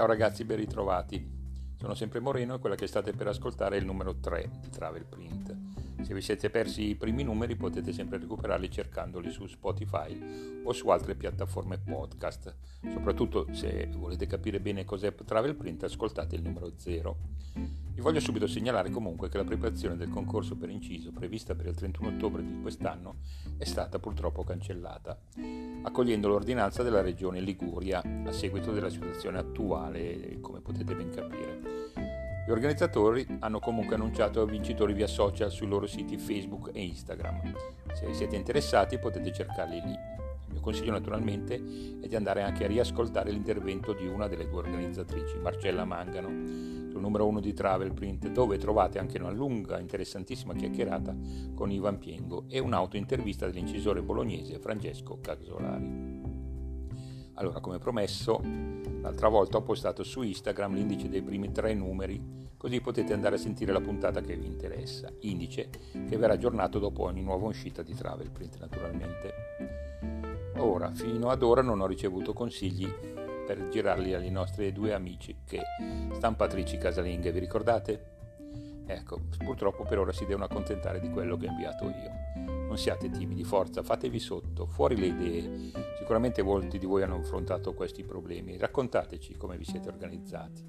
Ciao ragazzi, ben ritrovati. Sono sempre Moreno e quella che state per ascoltare è il numero 3 di Travel Print. Se vi siete persi i primi numeri potete sempre recuperarli cercandoli su Spotify o su altre piattaforme podcast. Soprattutto se volete capire bene cos'è Travel Print ascoltate il numero 0. Vi voglio subito segnalare comunque che la preparazione del concorso per inciso prevista per il 31 ottobre di quest'anno è stata purtroppo cancellata, accogliendo l'ordinanza della regione Liguria a seguito della situazione attuale, come potete ben capire. Gli organizzatori hanno comunque annunciato vincitori via social sui loro siti Facebook e Instagram. Se siete interessati potete cercarli lì. Mio consiglio naturalmente è di andare anche a riascoltare l'intervento di una delle due organizzatrici, Marcella Mangano, sul numero 1 di Travel Print, dove trovate anche una lunga, interessantissima chiacchierata con Ivan Piengo e un'autointervista dell'incisore bolognese Francesco Casolari. Allora, come promesso, l'altra volta ho postato su Instagram l'indice dei primi tre numeri, così potete andare a sentire la puntata che vi interessa. Indice che verrà aggiornato dopo ogni nuova uscita di Travel Print, naturalmente. Ora, fino ad ora non ho ricevuto consigli per girarli agli nostri due amici che stampatrici casalinghe, vi ricordate? Ecco, purtroppo per ora si devono accontentare di quello che ho inviato io. Non siate timidi, forza, fatevi sotto, fuori le idee. Sicuramente molti di voi hanno affrontato questi problemi. Raccontateci come vi siete organizzati.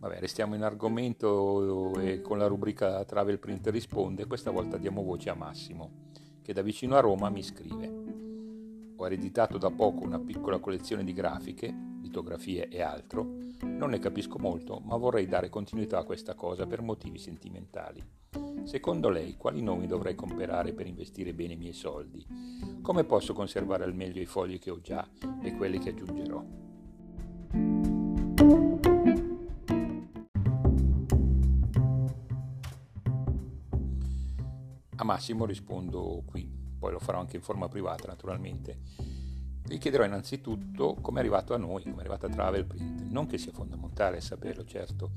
Vabbè, restiamo in argomento e con la rubrica Travel Print risponde. Questa volta diamo voce a Massimo, che da vicino a Roma mi scrive. Ho ereditato da poco una piccola collezione di grafiche, litografie e altro. Non ne capisco molto, ma vorrei dare continuità a questa cosa per motivi sentimentali. Secondo lei, quali nomi dovrei comprare per investire bene i miei soldi? Come posso conservare al meglio i fogli che ho già e quelli che aggiungerò? A Massimo rispondo qui, poi lo farò anche in forma privata naturalmente. Gli chiederò innanzitutto come è arrivato a noi, come è arrivato a Travel Print. Non che sia fondamentale saperlo, certo,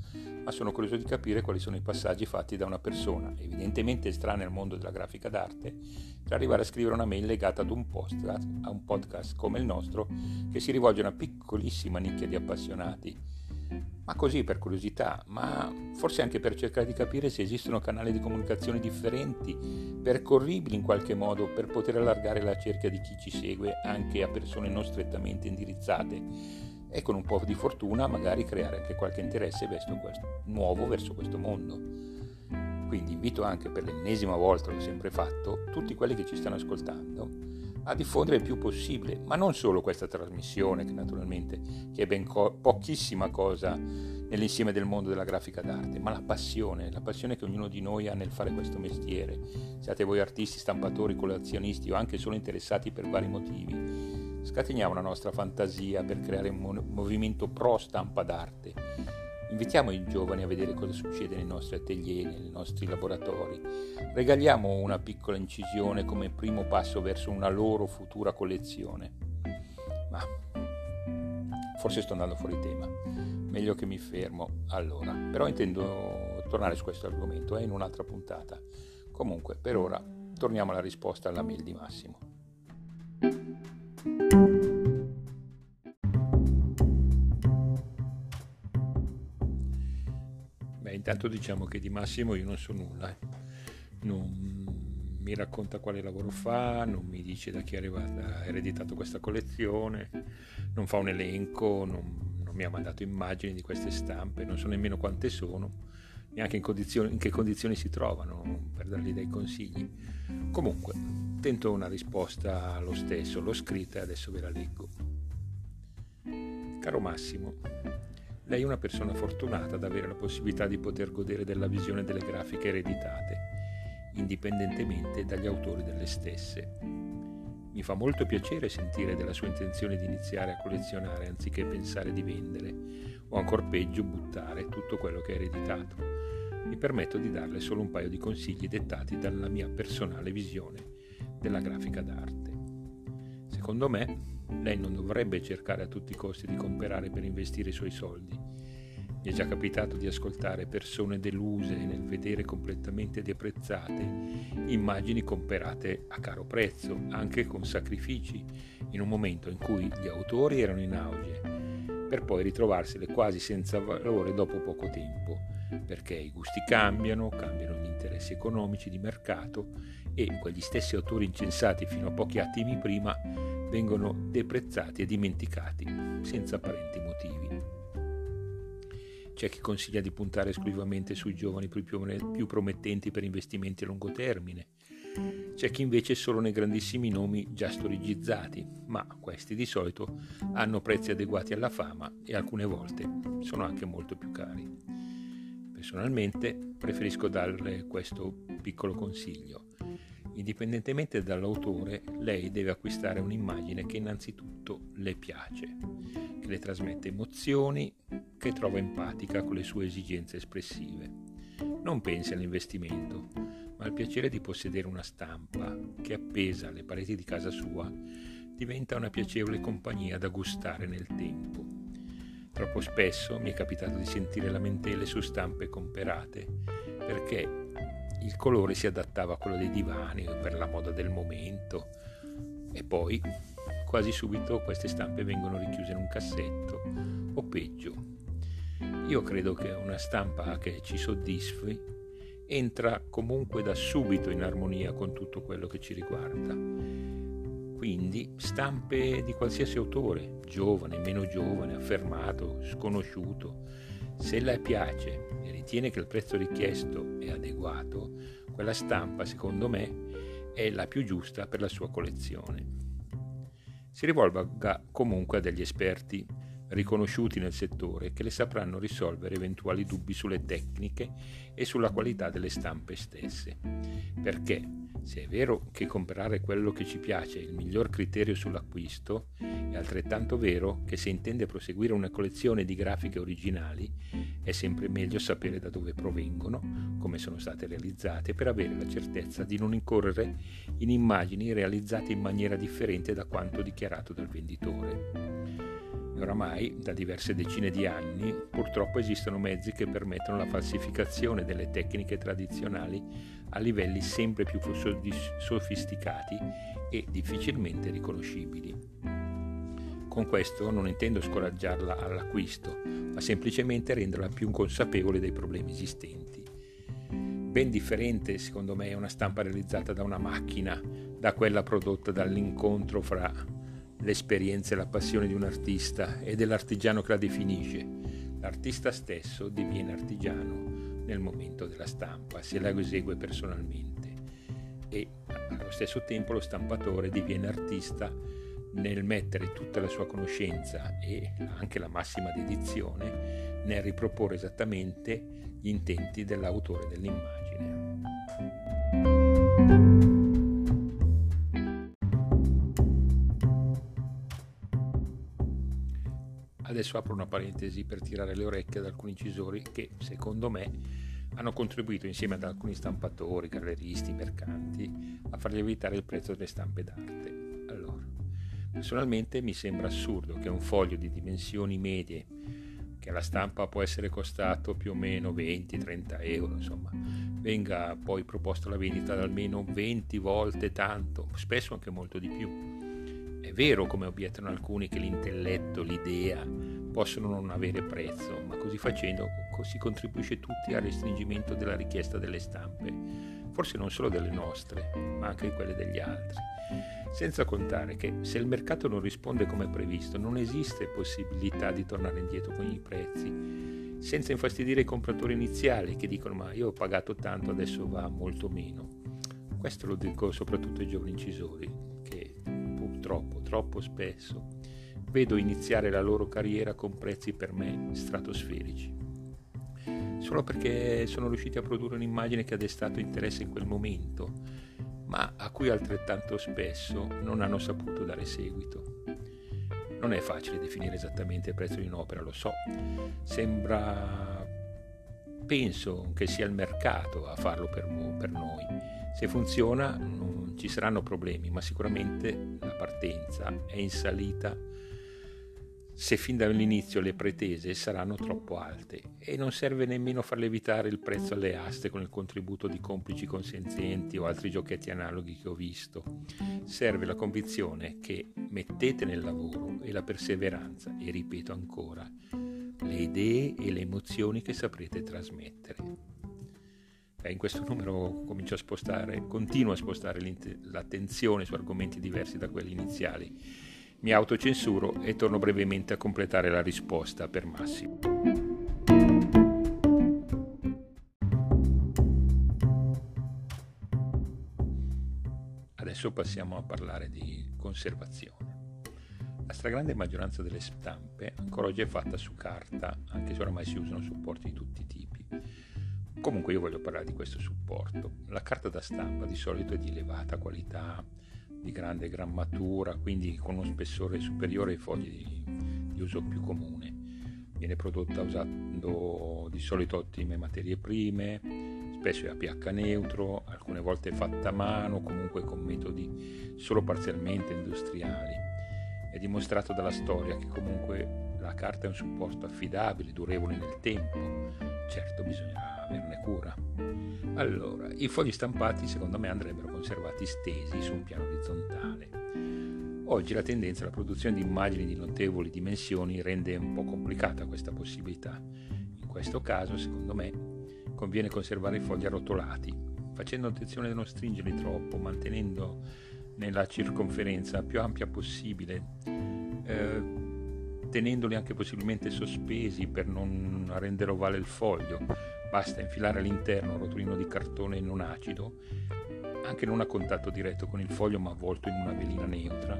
ma sono curioso di capire quali sono i passaggi fatti da una persona, evidentemente estranea al mondo della grafica d'arte, per arrivare a scrivere una mail legata ad un podcast, a un podcast come il nostro, che si rivolge a una piccolissima nicchia di appassionati ma così per curiosità, ma forse anche per cercare di capire se esistono canali di comunicazione differenti, percorribili in qualche modo per poter allargare la cerchia di chi ci segue anche a persone non strettamente indirizzate e con un po' di fortuna magari creare anche qualche interesse questo, nuovo verso questo mondo. Quindi invito anche per l'ennesima volta, l'ho sempre fatto, tutti quelli che ci stanno ascoltando a diffondere il più possibile, ma non solo questa trasmissione, che naturalmente che è ben co- pochissima cosa nell'insieme del mondo della grafica d'arte, ma la passione, la passione che ognuno di noi ha nel fare questo mestiere. Siate voi artisti, stampatori, collezionisti o anche solo interessati per vari motivi. Scateniamo la nostra fantasia per creare un movimento pro stampa d'arte Invitiamo i giovani a vedere cosa succede nei nostri atelier, nei nostri laboratori. Regaliamo una piccola incisione come primo passo verso una loro futura collezione. Ma forse sto andando fuori tema. Meglio che mi fermo allora. Però intendo tornare su questo argomento eh, in un'altra puntata. Comunque, per ora, torniamo alla risposta alla mail di Massimo. Intanto diciamo che di Massimo io non so nulla, eh. non mi racconta quale lavoro fa, non mi dice da chi ha ereditato questa collezione, non fa un elenco, non, non, mi ha mandato immagini di queste stampe, non so nemmeno quante sono, neanche in, in che condizioni si trovano per dargli dei consigli. Comunque, tento una risposta lo stesso, l'ho scritta e adesso ve la leggo. Caro Massimo, lei è una persona fortunata ad avere la possibilità di poter godere della visione delle grafiche ereditate, indipendentemente dagli autori delle stesse. Mi fa molto piacere sentire della sua intenzione di iniziare a collezionare anziché pensare di vendere, o ancora peggio buttare tutto quello che ha ereditato. Mi permetto di darle solo un paio di consigli dettati dalla mia personale visione della grafica d'arte. Secondo me, lei non dovrebbe cercare a tutti i costi di comprare per investire i suoi soldi. Mi è già capitato di ascoltare persone deluse nel vedere completamente deprezzate immagini comprate a caro prezzo, anche con sacrifici, in un momento in cui gli autori erano in auge. per poi ritrovarsele quasi senza valore dopo poco tempo, perché i gusti cambiano, cambiano gli interessi economici di mercato e quegli stessi autori incensati fino a pochi attimi prima vengono deprezzati e dimenticati senza apparenti motivi. C'è chi consiglia di puntare esclusivamente sui giovani più promettenti per investimenti a lungo termine. C'è chi invece solo nei grandissimi nomi già storigizzati, ma questi di solito hanno prezzi adeguati alla fama e alcune volte sono anche molto più cari. Personalmente preferisco darle questo piccolo consiglio. Indipendentemente dall'autore, lei deve acquistare un'immagine che innanzitutto le piace, che le trasmette emozioni, che trova empatica con le sue esigenze espressive. Non pensi all'investimento, ma al piacere di possedere una stampa che appesa alle pareti di casa sua diventa una piacevole compagnia da gustare nel tempo. Troppo spesso mi è capitato di sentire lamentele su stampe comperate perché il colore si adattava a quello dei divani per la moda del momento e poi quasi subito queste stampe vengono richiuse in un cassetto o peggio io credo che una stampa che ci soddisfi entra comunque da subito in armonia con tutto quello che ci riguarda. Quindi stampe di qualsiasi autore, giovane, meno giovane, affermato, sconosciuto, se le piace e ritiene che il prezzo richiesto è adeguato, quella stampa, secondo me, è la più giusta per la sua collezione. Si rivolga comunque a degli esperti riconosciuti nel settore che le sapranno risolvere eventuali dubbi sulle tecniche e sulla qualità delle stampe stesse. Perché se è vero che comprare quello che ci piace è il miglior criterio sull'acquisto, è altrettanto vero che se intende proseguire una collezione di grafiche originali è sempre meglio sapere da dove provengono, come sono state realizzate, per avere la certezza di non incorrere in immagini realizzate in maniera differente da quanto dichiarato dal venditore oramai da diverse decine di anni purtroppo esistono mezzi che permettono la falsificazione delle tecniche tradizionali a livelli sempre più sofisticati e difficilmente riconoscibili. Con questo non intendo scoraggiarla all'acquisto, ma semplicemente renderla più consapevole dei problemi esistenti. Ben differente, secondo me, è una stampa realizzata da una macchina da quella prodotta dall'incontro fra l'esperienza e la passione di un artista e dell'artigiano che la definisce. L'artista stesso diviene artigiano nel momento della stampa, se la esegue personalmente e allo stesso tempo lo stampatore diviene artista nel mettere tutta la sua conoscenza e anche la massima dedizione nel riproporre esattamente gli intenti dell'autore dell'immagine. Adesso apro una parentesi per tirare le orecchie ad alcuni incisori che, secondo me, hanno contribuito insieme ad alcuni stampatori, galleristi, mercanti a far lievitare il prezzo delle stampe d'arte. Allora, personalmente mi sembra assurdo che un foglio di dimensioni medie, che alla stampa può essere costato più o meno 20-30 euro, insomma, venga poi proposto alla vendita da almeno 20 volte tanto, spesso anche molto di più è vero, come obiettano alcuni, che l'intelletto, l'idea possono non avere prezzo, ma così facendo si contribuisce tutti al restringimento della richiesta delle stampe, forse non solo delle nostre, ma anche di quelle degli altri. Senza contare che se il mercato non risponde come previsto, non esiste possibilità di tornare indietro con i prezzi, senza infastidire i compratori iniziali che dicono ma io ho pagato tanto, adesso va molto meno. Questo lo dico soprattutto ai giovani incisori, troppo, troppo spesso vedo iniziare la loro carriera con prezzi per me stratosferici. Solo perché sono riusciti a produrre un'immagine che ha destato interesse in quel momento, ma a cui altrettanto spesso non hanno saputo dare seguito. Non è facile definire esattamente il prezzo di un'opera, lo so. Sembra penso che sia il mercato a farlo per, per noi. Se funziona non ci saranno problemi, ma sicuramente la partenza è in salita se fin dall'inizio le pretese saranno troppo alte e non serve nemmeno far lievitare il prezzo alle aste con il contributo di complici consenzienti o altri giochetti analoghi che ho visto. Serve la convinzione che mettete nel lavoro e la perseveranza e ripeto ancora, le idee e le emozioni che saprete trasmettere. E in questo numero comincio a spostare, continuo a spostare l'attenzione su argomenti diversi da quelli iniziali mi autocensuro e torno brevemente a completare la risposta per Massimo. Adesso passiamo a parlare di conservazione. La stragrande maggioranza delle stampe ancora oggi è fatta su carta, anche se oramai si usano supporti di tutti i tipi. Comunque io voglio parlare di questo supporto. La carta da stampa di solito è di elevata qualità, di grande grammatura, quindi con uno spessore superiore ai fogli di, di uso più comune. Viene prodotta usando di solito ottime materie prime, spesso è a pH neutro, alcune volte fatta a mano, comunque con metodi solo parzialmente industriali. È dimostrato dalla storia che comunque la carta è un supporto affidabile, durevole nel tempo. Certo, bisogna averne cura. Allora, i fogli stampati secondo me andrebbero conservati stesi su un piano orizzontale. Oggi la tendenza alla produzione di immagini di notevoli dimensioni rende un po' complicata questa possibilità. In questo caso, secondo me, conviene conservare i fogli arrotolati, facendo attenzione a non stringerli troppo, mantenendo nella circonferenza più ampia possibile, eh, tenendoli anche possibilmente sospesi per non rendere ovale il foglio Basta infilare all'interno un rotolino di cartone non acido, anche non a contatto diretto con il foglio ma avvolto in una velina neutra.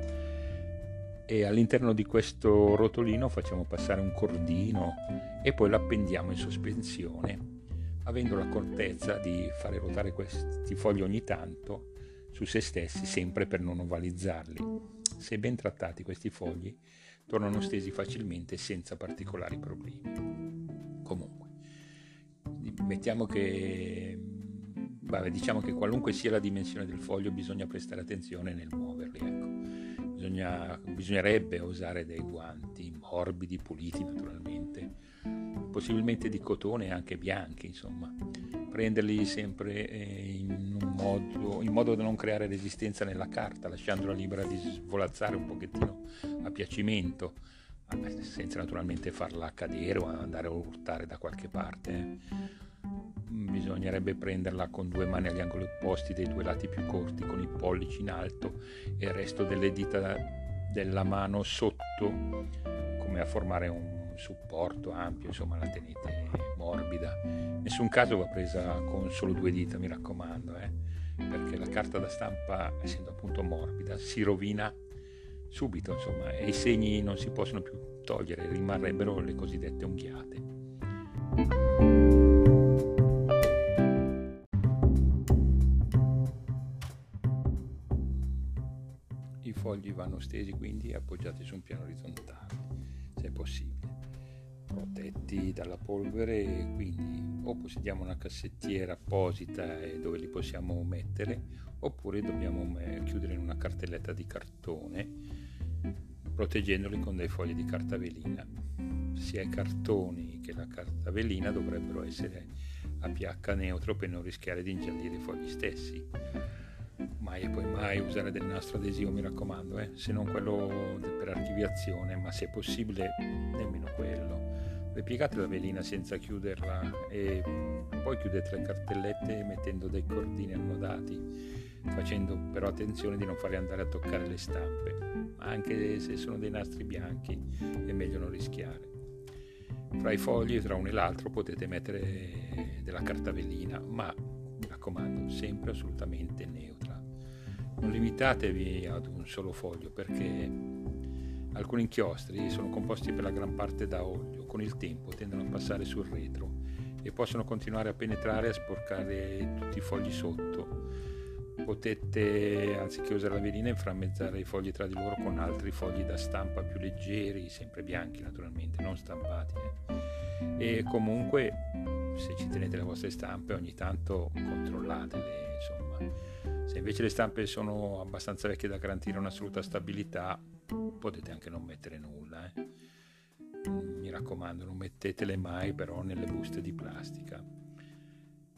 E all'interno di questo rotolino facciamo passare un cordino e poi l'appendiamo in sospensione, avendo l'accortezza di fare ruotare questi fogli ogni tanto su se stessi, sempre per non ovalizzarli. Se ben trattati questi fogli, tornano stesi facilmente senza particolari problemi. Comunque mettiamo che vabbè, diciamo che qualunque sia la dimensione del foglio bisogna prestare attenzione nel muoverli ecco. bisogna, bisognerebbe usare dei guanti morbidi puliti naturalmente possibilmente di cotone anche bianchi insomma prenderli sempre eh, in, modo, in modo da non creare resistenza nella carta lasciandola libera di svolazzare un pochettino a piacimento senza naturalmente farla cadere o andare a urtare da qualche parte. Bisognerebbe prenderla con due mani agli angoli opposti dei due lati più corti, con i pollici in alto e il resto delle dita della mano sotto, come a formare un supporto ampio, insomma la tenete morbida. Nessun caso va presa con solo due dita, mi raccomando, eh, perché la carta da stampa, essendo appunto morbida, si rovina subito, insomma, e i segni non si possono più togliere, rimarrebbero le cosiddette unghiate. Fogli vanno stesi quindi appoggiati su un piano orizzontale, se possibile, protetti dalla polvere, quindi o possediamo una cassettiera apposita dove li possiamo mettere oppure dobbiamo chiudere in una cartelletta di cartone proteggendoli con dei fogli di carta velina. Sia i cartoni che la carta velina dovrebbero essere a pH neutro per non rischiare di ingiallire i fogli stessi. Mai e poi mai usare del nastro adesivo, mi raccomando, eh? se non quello per archiviazione, ma se possibile nemmeno quello. Ripiegate la velina senza chiuderla e poi chiudete le cartellette mettendo dei cordini annodati facendo però attenzione di non farli andare a toccare le stampe, anche se sono dei nastri bianchi è meglio non rischiare. Fra i fogli, tra uno e l'altro, potete mettere della cartavellina, ma mi raccomando, sempre assolutamente neutra. Non limitatevi ad un solo foglio perché alcuni inchiostri sono composti per la gran parte da olio, con il tempo tendono a passare sul retro e possono continuare a penetrare e a sporcare tutti i fogli sotto potete, anziché usare la velina, inframmezzare i fogli tra di loro con altri fogli da stampa più leggeri, sempre bianchi naturalmente, non stampati. Eh. E comunque, se ci tenete le vostre stampe, ogni tanto controllatele, insomma. Se invece le stampe sono abbastanza vecchie da garantire un'assoluta stabilità, potete anche non mettere nulla. Eh. mi raccomando, non mettetele mai però nelle buste di plastica.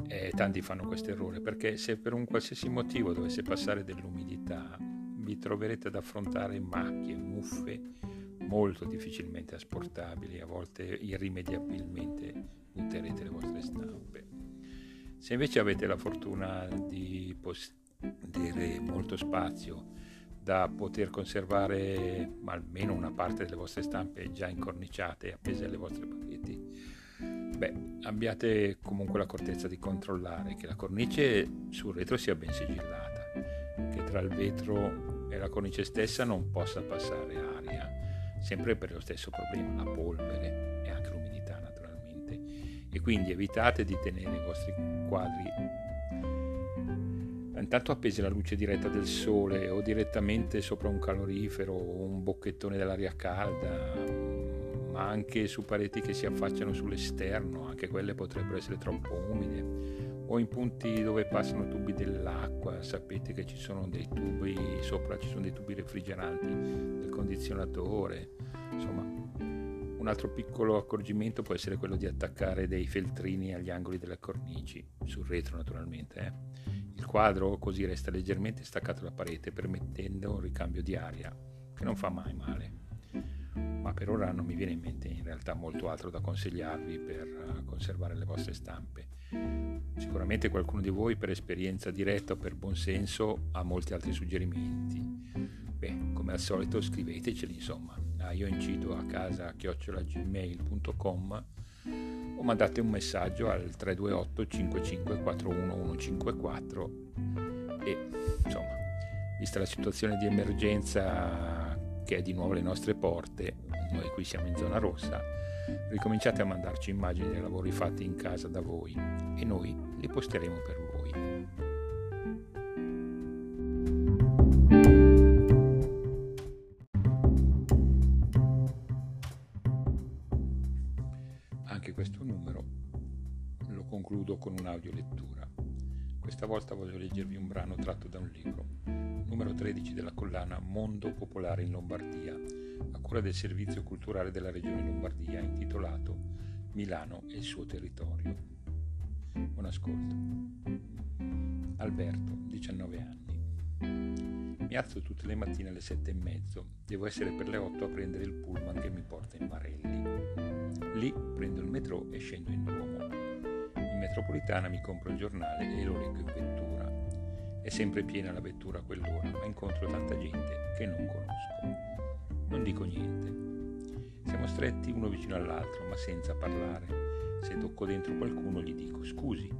E tanti fanno questo errore perché se per un qualsiasi motivo dovesse passare dell'umidità, vi troverete ad affrontare macchie, muffe molto difficilmente asportabili, a volte irrimediabilmente butterete le vostre stampe. Se invece avete la fortuna di possedere molto spazio da poter conservare almeno una parte delle vostre stampe già incorniciate e appese alle vostre pareti, beh, abbiate comunque l'accortezza di controllare che la cornice sul retro sia ben sigillata, che tra il vetro e la cornice stessa non possa passare aria, sempre per lo stesso problema, la polvere e anche l'umidità naturalmente. E quindi evitate di tenere i vostri quadri intanto appesi alla luce diretta del sole o direttamente sopra un calorifero o un bocchettone dell'aria calda, ma anche su pareti che si affacciano sull'esterno, anche quelle potrebbero essere troppo umide, o in punti dove passano tubi dell'acqua, sapete che ci sono dei tubi, sopra ci sono dei tubi refrigeranti del condizionatore, insomma un altro piccolo accorgimento può essere quello di attaccare dei feltrini agli angoli delle cornici, sul retro naturalmente. Eh il quadro così resta leggermente staccato dalla parete permettendo un ricambio di aria che non fa mai male. Ma per ora non mi viene in mente in realtà molto altro da consigliarvi per eh, conservare le vostre stampe. Sicuramente qualcuno di voi per esperienza diretta o per buon senso ha molti altri suggerimenti. Beh, come al solito scriveteceli insomma. Ah, io incido a casa chiocciolagmail.com mandate un messaggio al 328 5541 154 e insomma, vista la situazione di emergenza che è di nuovo alle nostre porte, noi qui siamo in zona rossa, ricominciate a mandarci immagini dei lavori fatti in casa da voi e noi li posteremo per voi. Questa volta voglio leggervi un brano tratto da un libro, numero 13 della collana Mondo Popolare in Lombardia, a cura del Servizio Culturale della Regione Lombardia, intitolato Milano e il suo territorio. Buon ascolto. Alberto, 19 anni. Mi alzo tutte le mattine alle sette e mezzo. Devo essere per le 8 a prendere il pullman che mi porta in Marelli. Lì prendo il metro e scendo in Duomo metropolitana mi compro il giornale e lo leggo in vettura. È sempre piena la vettura a quell'ora, ma incontro tanta gente che non conosco. Non dico niente. Siamo stretti uno vicino all'altro, ma senza parlare. Se tocco dentro qualcuno gli dico scusi.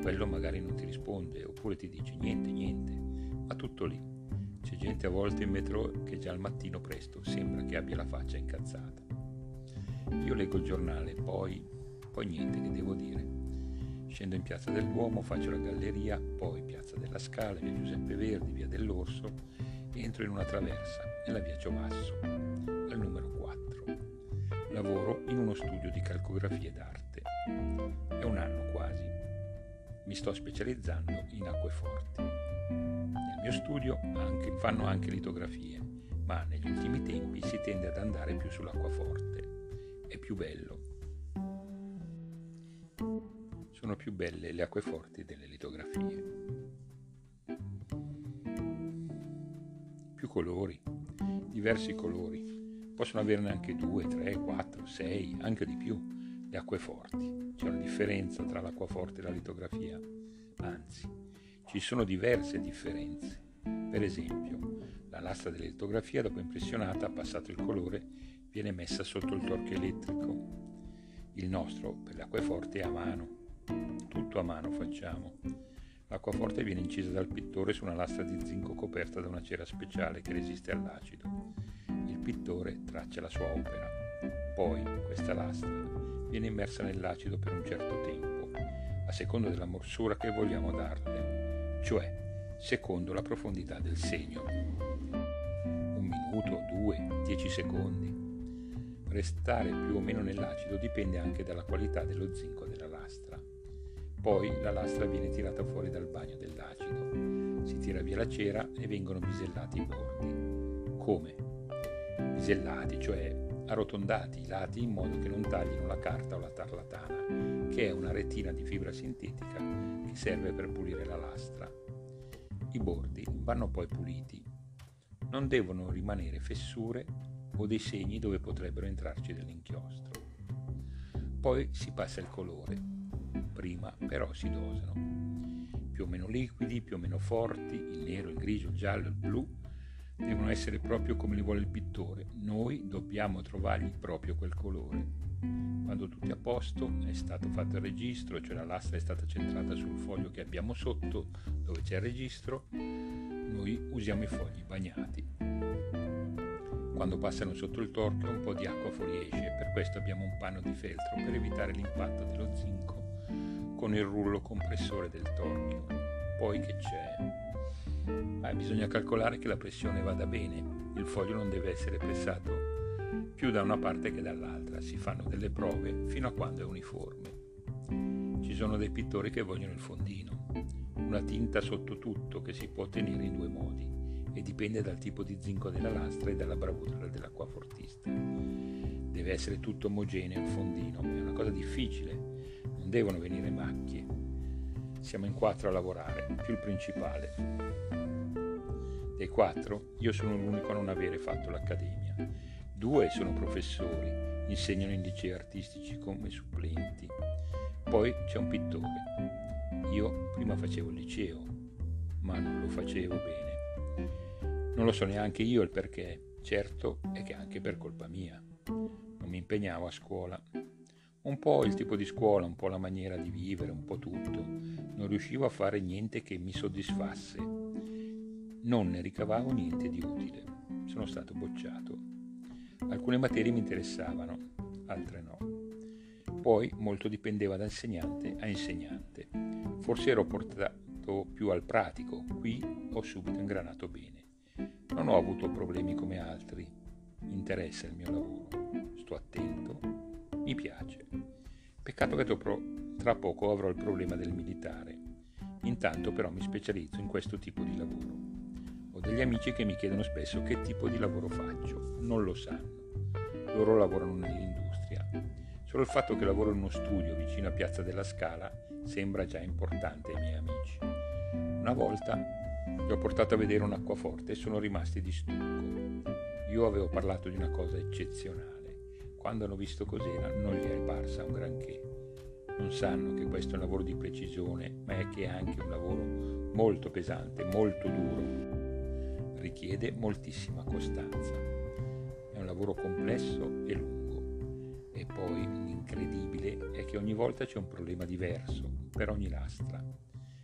Quello magari non ti risponde, oppure ti dice niente, niente. Ma tutto lì. C'è gente a volte in metro che già al mattino presto sembra che abbia la faccia incazzata. Io leggo il giornale, poi, poi niente che devo dire. Scendo in Piazza del Duomo, faccio la galleria, poi Piazza della Scala, via Giuseppe Verdi, via dell'Orso, entro in una traversa, nella via Giovasso, al numero 4. Lavoro in uno studio di calcografie d'arte. È un anno quasi. Mi sto specializzando in acqueforti. Nel mio studio anche, fanno anche litografie, ma negli ultimi tempi si tende ad andare più sull'acquaforte. È più bello sono più belle le acqueforti delle litografie. Più colori, diversi colori, possono averne anche due, tre, quattro, sei, anche di più, le acqueforti. C'è una differenza tra l'acquaforte e la litografia, anzi, ci sono diverse differenze. Per esempio, la lastra della litografia, dopo impressionata, passato il colore, viene messa sotto il torchio elettrico. Il nostro, per le acqueforti, è a mano tutto a mano facciamo. L'acquaforte viene incisa dal pittore su una lastra di zinco coperta da una cera speciale che resiste all'acido. Il pittore traccia la sua opera. Poi questa lastra viene immersa nell'acido per un certo tempo, a seconda della morsura che vogliamo darle, cioè secondo la profondità del segno. Un minuto, due, dieci secondi. Restare più o meno nell'acido dipende anche dalla qualità dello zinco della. Poi la lastra viene tirata fuori dal bagno dell'acido. Si tira via la cera e vengono bisellati i bordi. Come? Bisellati, cioè arrotondati i lati in modo che non taglino la carta o la tarlatana, che è una retina di fibra sintetica che serve per pulire la lastra. I bordi vanno poi puliti. Non devono rimanere fessure o dei segni dove potrebbero entrarci dell'inchiostro. Poi si passa il colore. Prima però si dosano. Più o meno liquidi, più o meno forti, il nero, il grigio, il giallo, il blu, devono essere proprio come li vuole il pittore. Noi dobbiamo trovargli proprio quel colore. Quando tutto è a posto, è stato fatto il registro, cioè la lastra è stata centrata sul foglio che abbiamo sotto, dove c'è il registro, noi usiamo i fogli bagnati quando passano sotto il torchio un po' di acqua fuoriesce, per questo abbiamo un panno di feltro per evitare l'impatto dello zinco con il rullo compressore del torchio. Poi che c'è? Ah, bisogna calcolare che la pressione vada bene, il foglio non deve essere pressato più da una parte che dall'altra, si fanno delle prove fino a quando è uniforme. Ci sono dei pittori che vogliono il fondino, una tinta sotto tutto che si può ottenere in due modi e dipende dal tipo di zinco della lastra e dalla bravura dell'acquafortista. Deve essere tutto omogeneo il fondino, è una cosa difficile, devono venire macchie. Siamo in quattro a lavorare, più il principale. Dei quattro, io sono l'unico a non avere fatto l'accademia. Due sono professori, insegnano in licei artistici come supplenti. Poi c'è un pittore. Io prima facevo il liceo, ma non lo facevo bene non lo so neanche io il perché, certo è che anche per colpa mia. Non mi impegnavo a scuola. Un po' il tipo di scuola, un po' la maniera di vivere, un po' tutto. Non riuscivo a fare niente che mi soddisfasse. Non ne ricavavo niente di utile. Sono stato bocciato. Alcune materie mi interessavano, altre no. Poi molto dipendeva da insegnante a insegnante. Forse ero portato più al pratico, qui ho subito ingranato bene. Non ho avuto problemi come altri. Interessa il mio lavoro. Sto attento. Mi piace. Peccato che tra poco avrò il problema del militare. Intanto però mi specializzo in questo tipo di lavoro. Ho degli amici che mi chiedono spesso che tipo di lavoro faccio. Non lo sanno. Loro lavorano nell'industria. Solo il fatto che lavoro in uno studio vicino a Piazza della Scala sembra già importante ai miei amici. Una volta gli ho portato a vedere un acquaforte e sono rimasti di stucco. Io avevo parlato di una cosa eccezionale. Quando hanno visto cos'era non gli è parsa un granché. Non sanno che questo è un lavoro di precisione, ma è che è anche un lavoro molto pesante, molto duro. Richiede moltissima costanza. È un lavoro complesso e lungo. E poi l'incredibile è che ogni volta c'è un problema diverso per ogni lastra.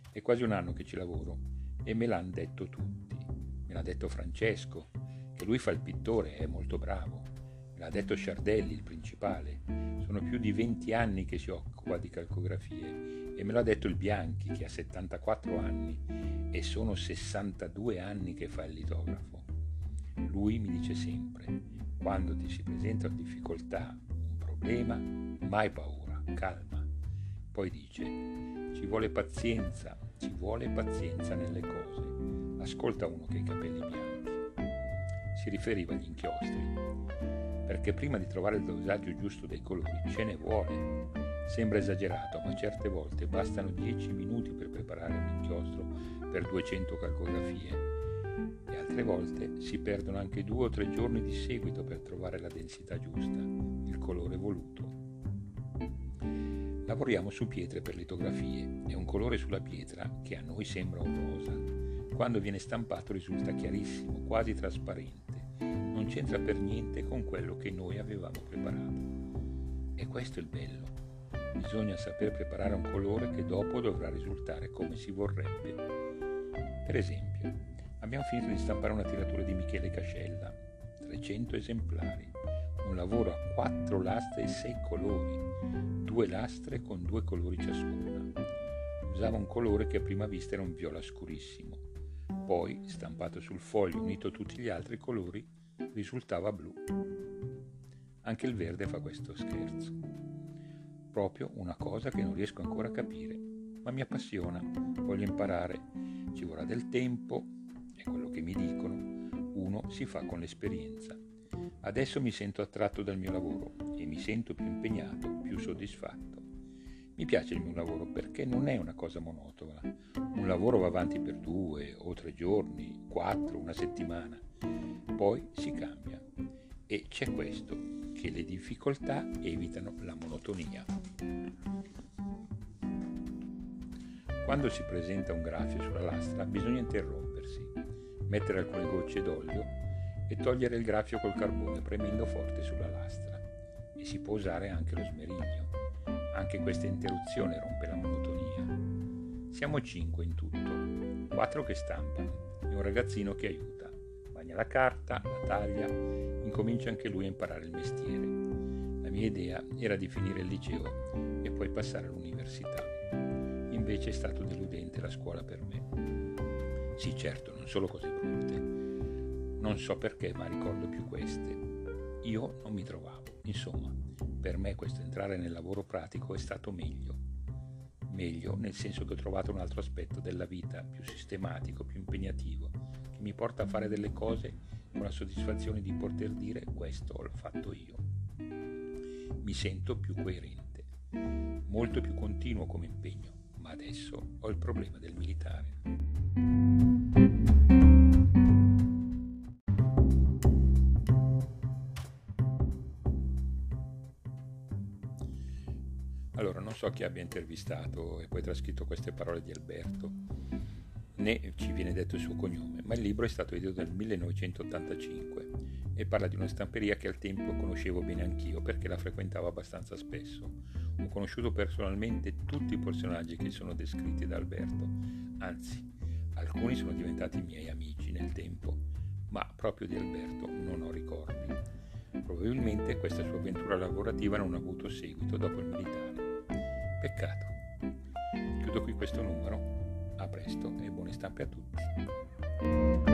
È quasi un anno che ci lavoro e me l'hanno detto tutti. Me l'ha detto Francesco, che lui fa il pittore, è molto bravo. L'ha detto Sciardelli, il principale. Sono più di 20 anni che si occupa di calcografie e me l'ha detto il Bianchi, che ha 74 anni e sono 62 anni che fa il litografo. Lui mi dice sempre, quando ti si presenta una difficoltà, un problema, mai paura, calma. Poi dice, ci vuole pazienza, ci vuole pazienza nelle cose. Ascolta uno che ha i capelli bianchi. Si riferiva agli inchiostri, perché prima di trovare il dosaggio giusto dei colori ce ne vuole. Sembra esagerato, ma certe volte bastano 10 minuti per preparare un inchiostro per 200 calcografie e altre volte si perdono anche due o tre giorni di seguito per trovare la densità giusta, il colore voluto. Lavoriamo su pietre per litografie e un colore sulla pietra che a noi sembra un rosa. Quando viene stampato risulta chiarissimo, quasi trasparente. Non c'entra per niente con quello che noi avevamo preparato. E questo è il bello. Bisogna saper preparare un colore che dopo dovrà risultare come si vorrebbe. Per esempio, abbiamo finito di stampare una tiratura di Michele Cascella, 300 esemplari, un lavoro a quattro lastre e sei colori, due lastre con due colori ciascuna. Usava un colore che a prima vista era un viola scurissimo. Poi, stampato sul foglio unito a tutti gli altri colori, risultava blu. Anche il verde fa questo scherzo. Proprio una cosa che non riesco ancora a capire, ma mi appassiona, voglio imparare. Ci vorrà del tempo, è quello che mi dicono, uno si fa con l'esperienza. Adesso mi sento attratto dal mio lavoro e mi sento più impegnato, più soddisfatto. Mi piace il mio lavoro perché non è una cosa monotona. Un lavoro va avanti per due o tre giorni, quattro, una settimana. Poi si cambia. E c'è questo, che le difficoltà evitano la monotonia. Quando si presenta un graffio sulla lastra bisogna interrompersi, mettere alcune gocce d'olio e togliere il graffio col carbone premendo forte sulla lastra. E si può usare anche lo smerigno. Anche questa interruzione rompe la monotonia. Siamo cinque in tutto, quattro che stampano e un ragazzino che aiuta. Bagna la carta, la taglia, incomincia anche lui a imparare il mestiere. La mia idea era di finire il liceo e poi passare all'università. Invece è stato deludente la scuola per me. Sì, certo, non solo cose brutte non so perché, ma ricordo più queste. Io non mi trovavo. Insomma, per me questo entrare nel lavoro pratico è stato meglio. Meglio nel senso che ho trovato un altro aspetto della vita più sistematico, più impegnativo, mi porta a fare delle cose con la soddisfazione di poter dire questo l'ho fatto io. Mi sento più coerente, molto più continuo come impegno, ma adesso ho il problema del militare. Allora, non so chi abbia intervistato e poi trascritto queste parole di Alberto, né ci viene detto il suo cognome, ma il libro è stato edito nel 1985 e parla di una stamperia che al tempo conoscevo bene anch'io perché la frequentavo abbastanza spesso. Ho conosciuto personalmente tutti i personaggi che sono descritti da Alberto, anzi, alcuni sono diventati miei amici nel tempo, ma proprio di Alberto non ho ricordi. Probabilmente questa sua avventura lavorativa non ha avuto seguito dopo il militare. Peccato. Chiudo qui questo numero. Presto e buone stampe a tutti.